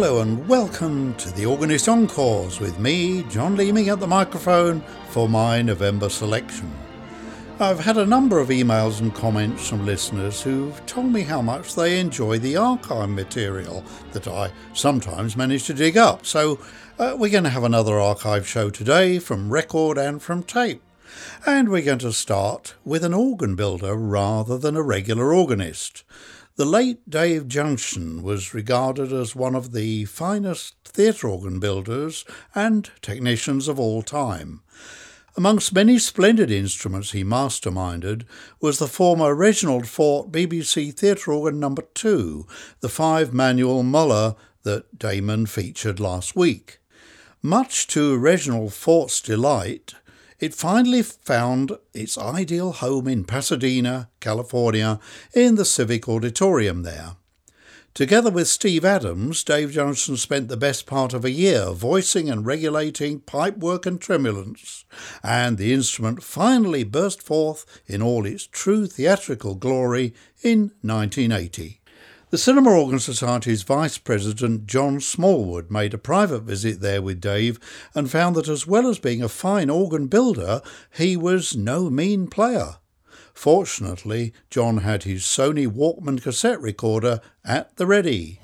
Hello and welcome to the Organist Encores with me, John Leeming, at the microphone for my November selection. I've had a number of emails and comments from listeners who've told me how much they enjoy the archive material that I sometimes manage to dig up. So uh, we're going to have another archive show today from record and from tape. And we're going to start with an organ builder rather than a regular organist. The late Dave Junchen was regarded as one of the finest theatre organ builders and technicians of all time. Amongst many splendid instruments he masterminded was the former Reginald Foort BBC Theatre Organ No. 2, the five manual Möller that Damon featured last week. Much to Reginald Foort's delight, it finally found its ideal home in Pasadena, California, in the Civic Auditorium there. Together with Steve Adams, Dave Junchen spent the best part of a year voicing and regulating pipework and tremulants, and the instrument finally burst forth in all its true theatrical glory in 1980. The Cinema Organ Society's Vice President John Smallwood made a private visit there with Dave and found that as well as being a fine organ builder, he was no mean player. Fortunately, John had his Sony Walkman cassette recorder at the ready.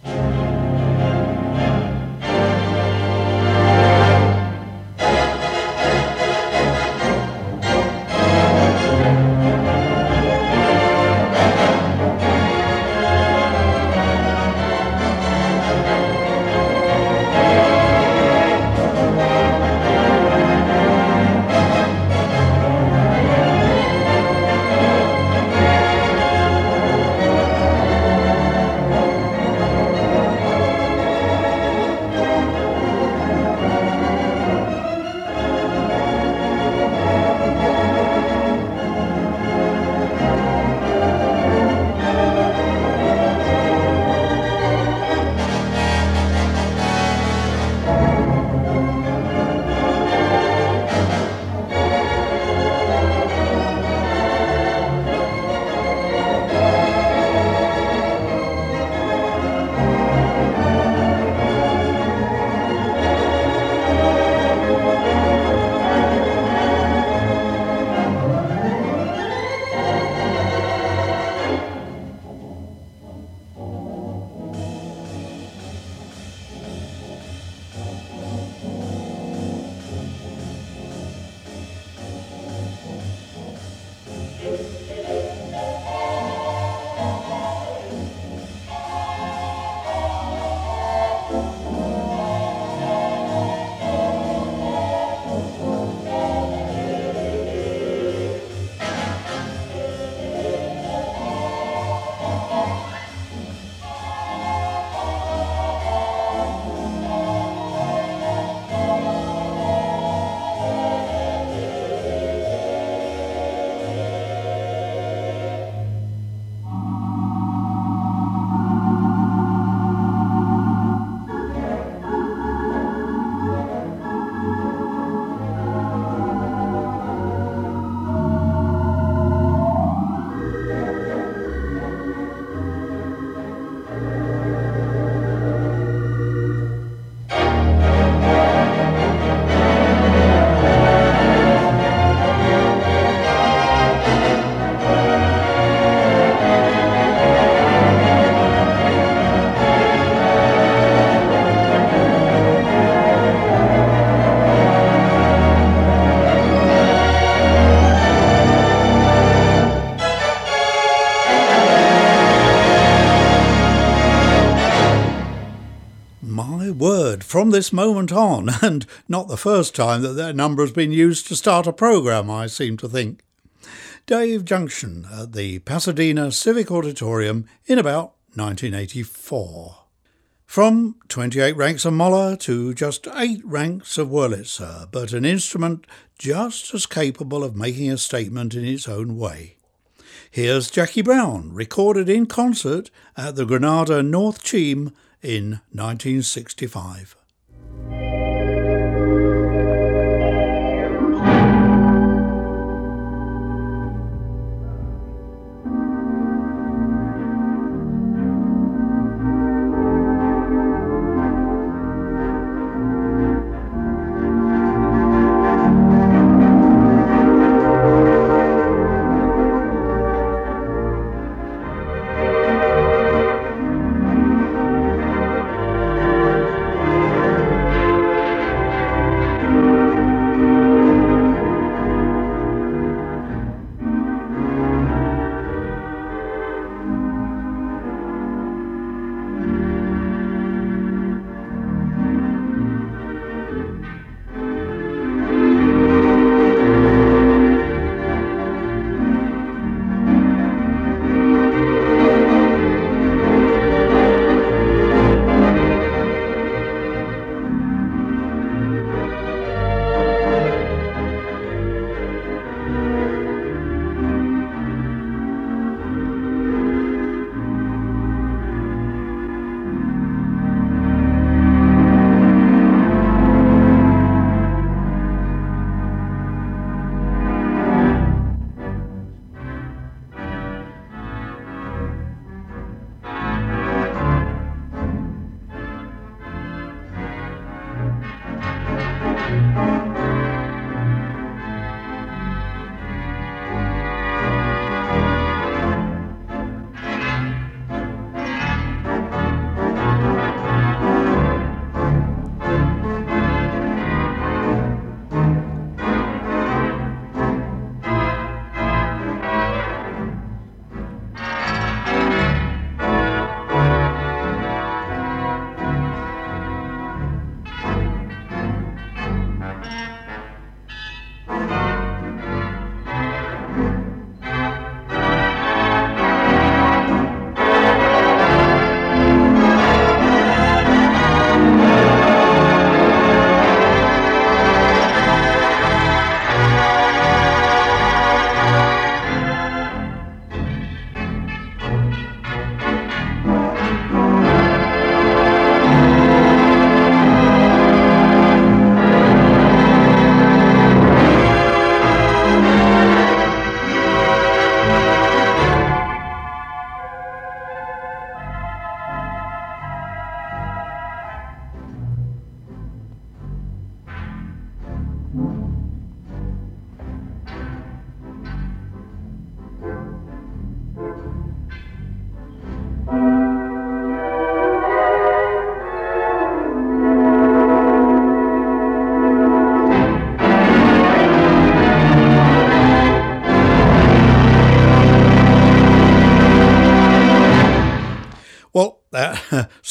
From this moment on, and not the first time that that number has been used to start a programme, I seem to think. Dave Junchen at the Pasadena Civic Auditorium in about 1984. From 28 ranks of Möller to just 8 ranks of Wurlitzer, but an instrument just as capable of making a statement in its own way. Here's Jackie Brown, recorded in concert at the Granada North Cheam in 1965.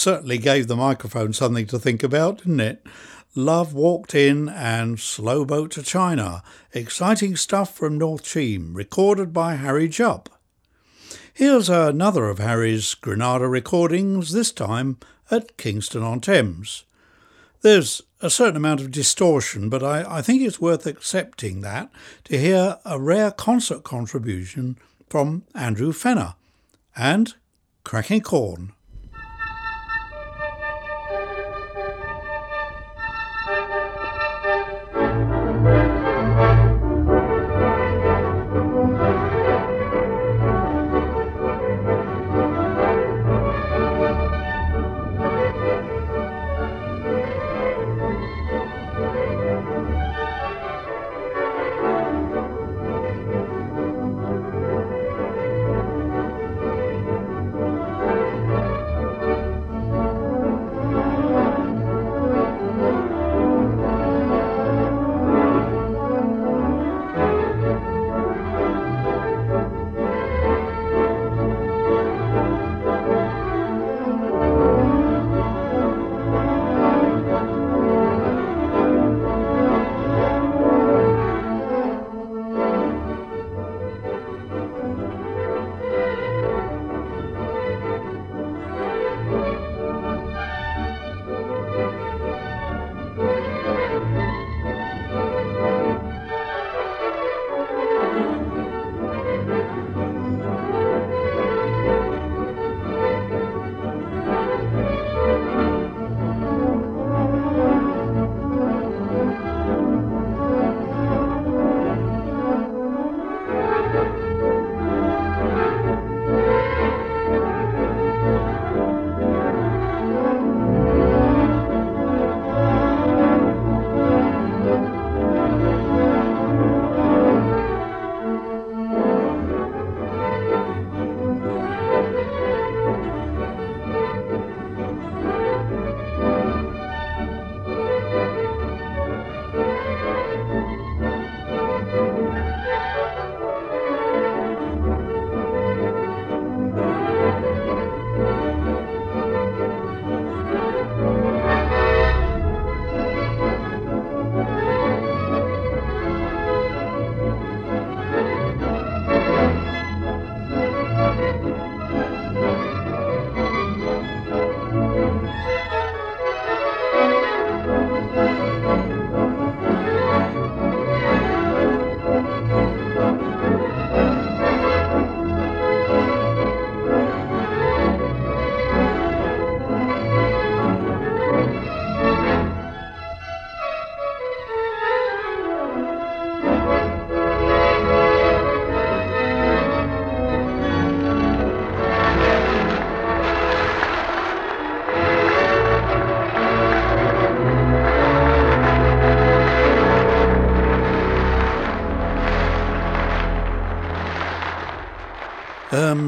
Certainly gave the microphone something to think about, didn't it? Love walked in and slow boat to China. Exciting stuff from North Cheam, recorded by Harry Jupp. Here's another of Harry's Granada recordings, this time at Kingston on Thames. There's a certain amount of distortion, but I, I think it's worth accepting that to hear a rare concert contribution from Andrew Fenner and Cracking Corn.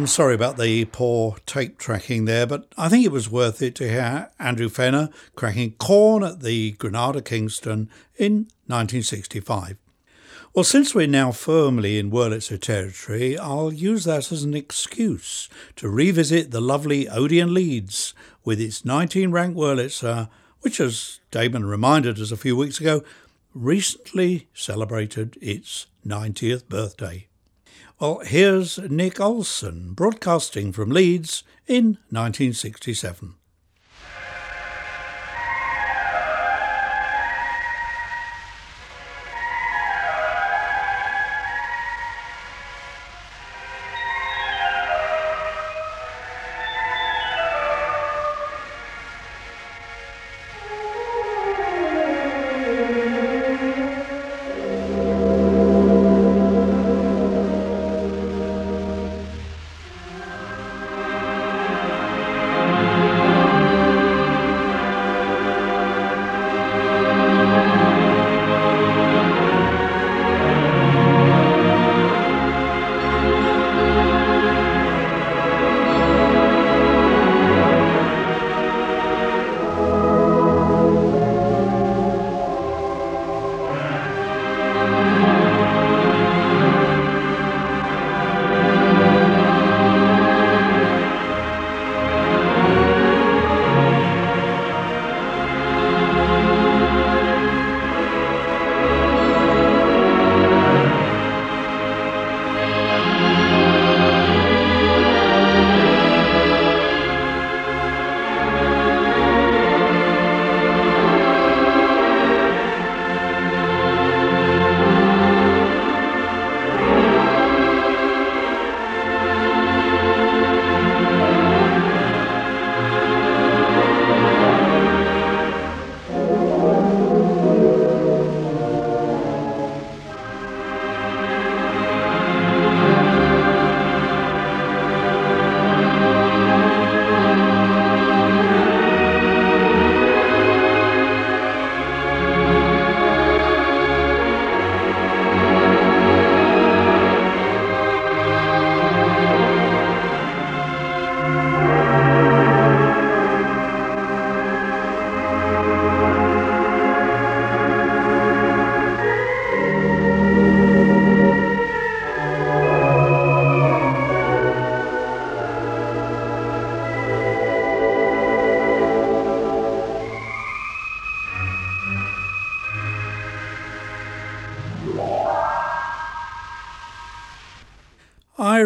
Um, sorry about the poor tape tracking there, but I think it was worth it to hear Andrew Fenner cracking corn at the Granada Kingston in 1965. Well, since we're now firmly in Wurlitzer territory, I'll use that as an excuse to revisit the lovely Odeon Leeds with its 19 rank Wurlitzer, which, as Damon reminded us a few weeks ago, recently celebrated its 90th birthday. Well, here's Nick Olson broadcasting from Leeds in 1967.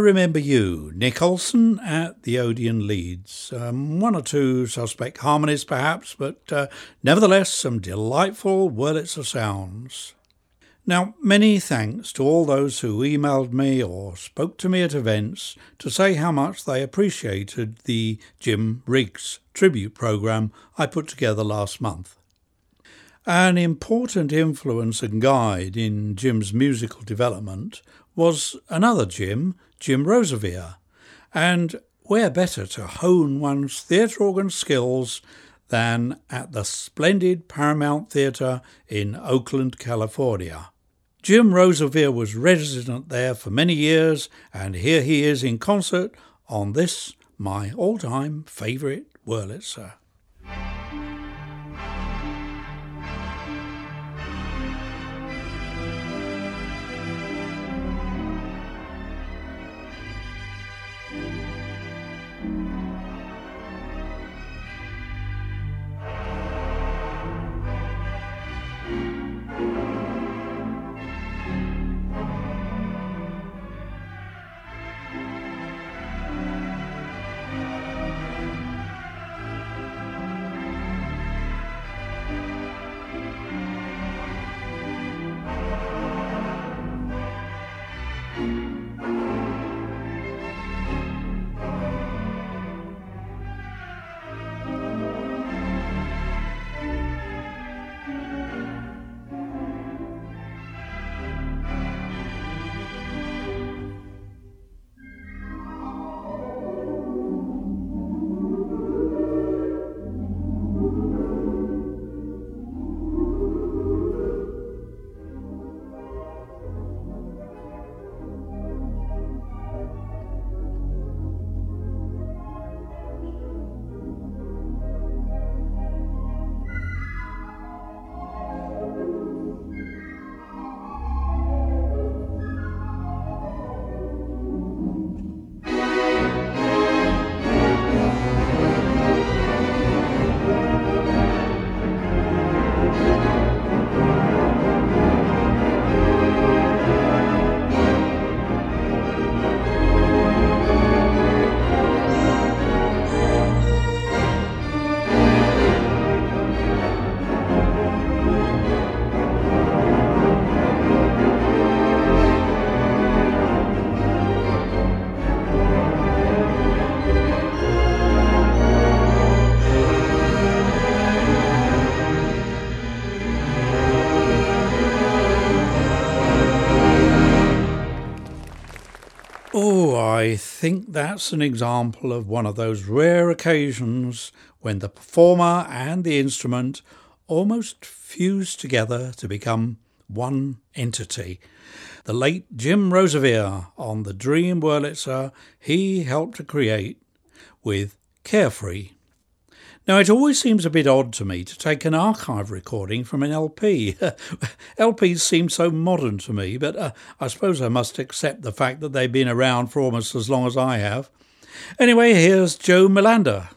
Remember you, Nick Olson at the Odeon Leeds. Um, one or two suspect harmonies, perhaps, but uh, nevertheless some delightful Wurlitzer of sounds. Now, many thanks to all those who emailed me or spoke to me at events to say how much they appreciated the Jim Riggs tribute program I put together last month. An important influence and guide in Jim's musical development was another Jim, Jim Roseveare, and where better to hone one's theatre organ skills than at the splendid Paramount Theatre in Oakland, California. Jim Roseveare was resident there for many years, and here he is in concert on this, my all time favourite Wurlitzer. Think that's an example of one of those rare occasions when the performer and the instrument almost fuse together to become one entity. The late Jim Roseveare on the Dream Wurlitzer he helped to create with Carefree. Now, it always seems a bit odd to me to take an archive recording from an LP. LPs seem so modern to me, but uh, I suppose I must accept the fact that they've been around for almost as long as I have. Anyway, here's Joe Melander.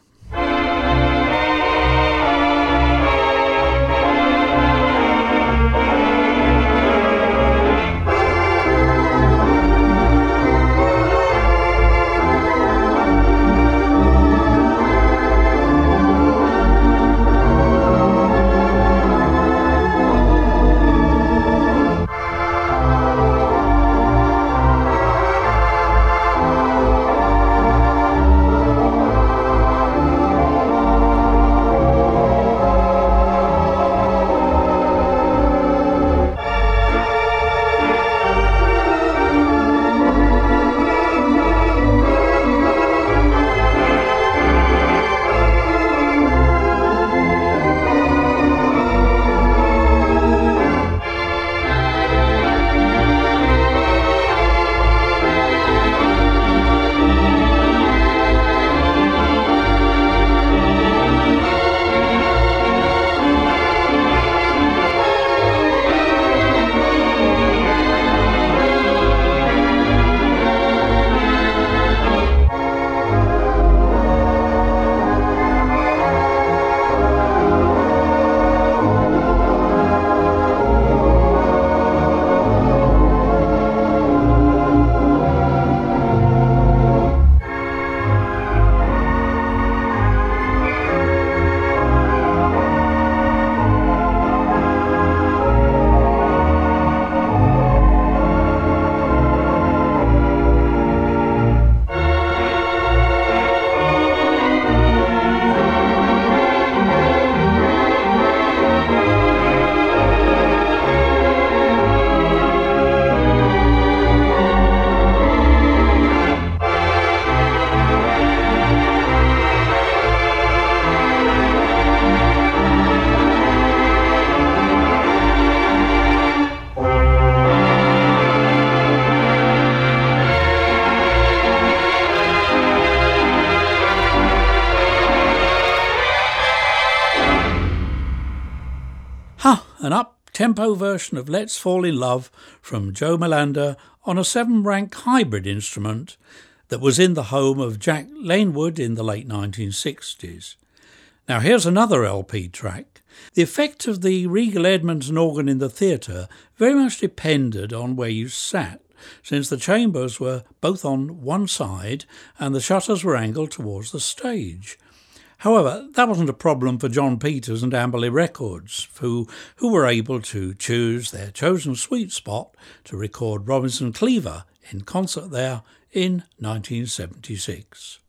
An up-tempo version of Let's Fall in Love from Joe Melander on a seven-rank hybrid instrument that was in the home of Jack Lanewood in the late 1960s. Now here's another LP track. The effect of the Regal Edmonton organ in the theatre very much depended on where you sat, since the chambers were both on one side and the shutters were angled towards the stage. However, that wasn't a problem for John Peters and Amberley Records, who, who were able to choose their chosen sweet spot to record Robinson Cleaver in concert there in 1976.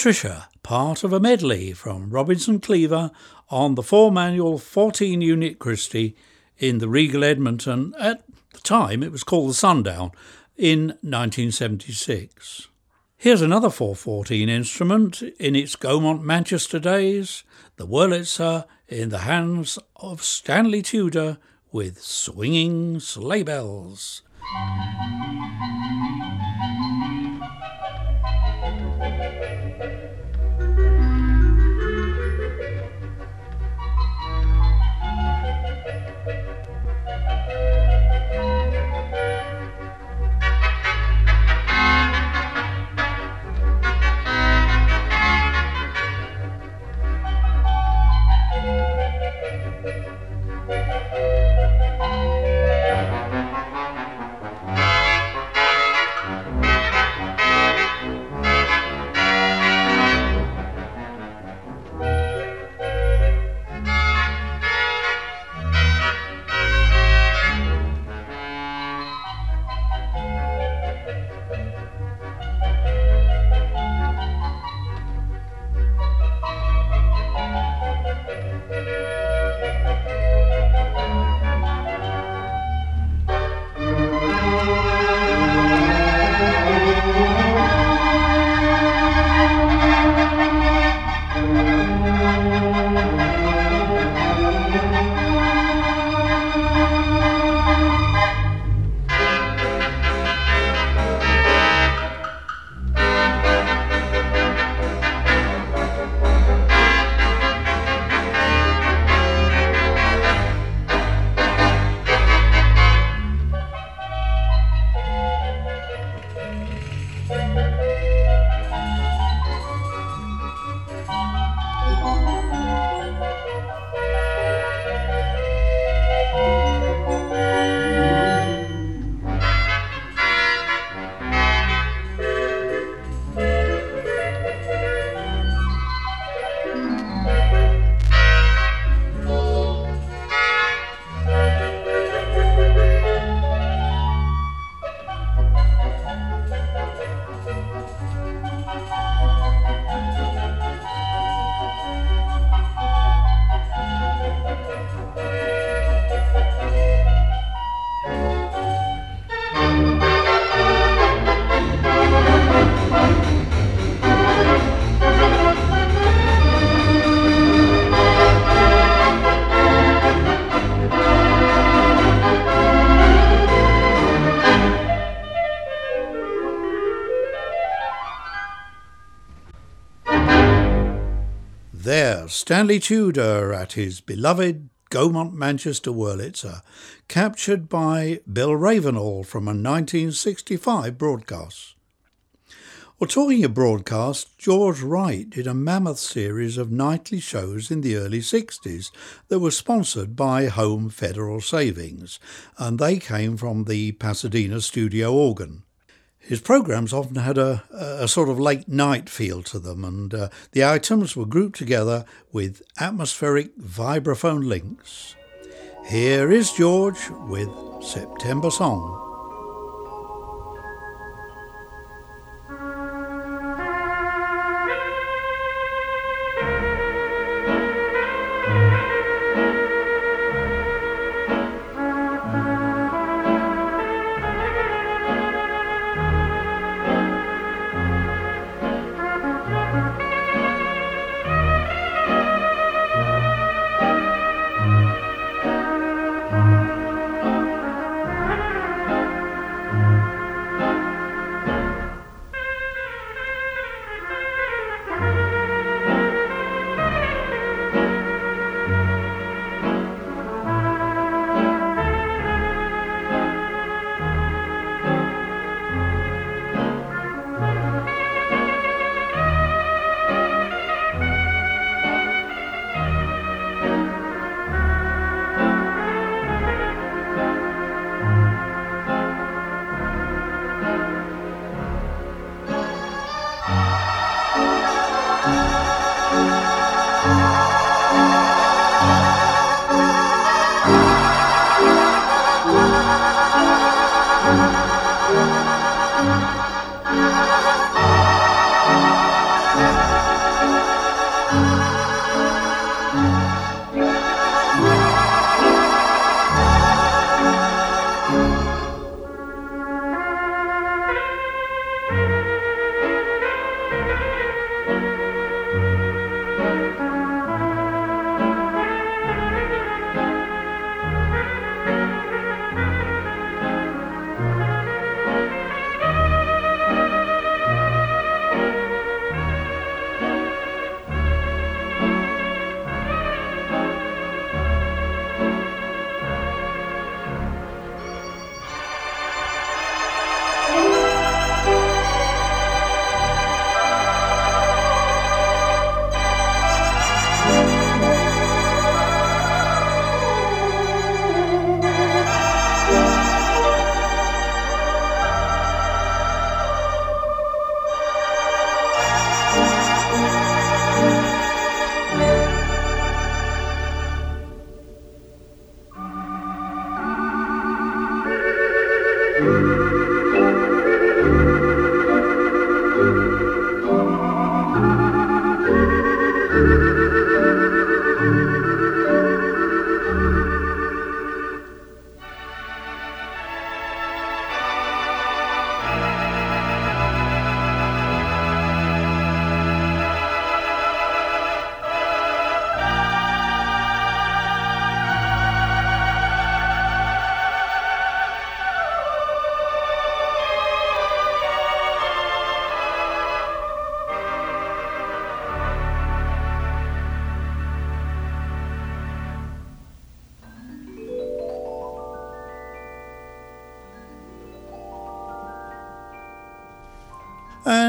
Patricia, part of a medley from Robinson Cleaver on the four manual 14 unit Christie in the Regal Edmonton, at the time it was called the Sundown, in 1976. Here's another 414 instrument in its Gaumont Manchester days, the Wurlitzer in the hands of Stanley Tudor with swinging sleigh bells. Stanley Tudor at his beloved Gaumont Manchester Wurlitzer, captured by Bill Ravenall from a 1965 broadcast. Well, talking of broadcast, George Wright did a mammoth series of nightly shows in the early 60s that were sponsored by Home Federal Savings, and they came from the Pasadena studio organ. His programmes often had a, a, sort of late night feel to them, and uh, the items were grouped together with atmospheric vibraphone links. Here is George with September Song.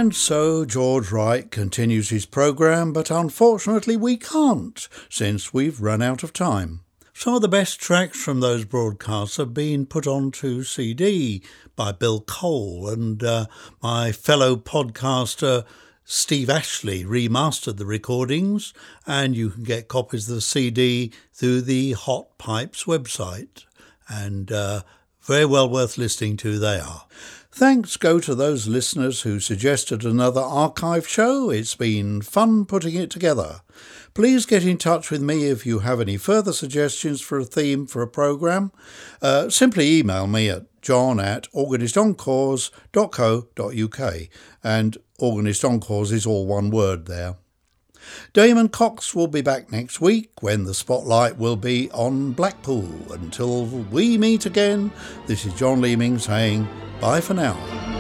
And so George Wright continues his programme, but unfortunately we can't, since we've run out of time. Some of the best tracks from those broadcasts have been put onto CD by Bill Cole, and uh, my fellow podcaster Steve Ashley remastered the recordings, and you can get copies of the CD through the Hot Pipes website. And uh, very well worth listening to, they are. Thanks go to those listeners who suggested another archive show. It's been fun putting it together. Please get in touch with me if you have any further suggestions for a theme for a programme. Uh, simply email me at john at organistencores.co.uk and Organist Encores is all one word there. Damon Cox will be back next week when the spotlight will be on Blackpool. Until we meet again, this is John Leeming saying Bye for now.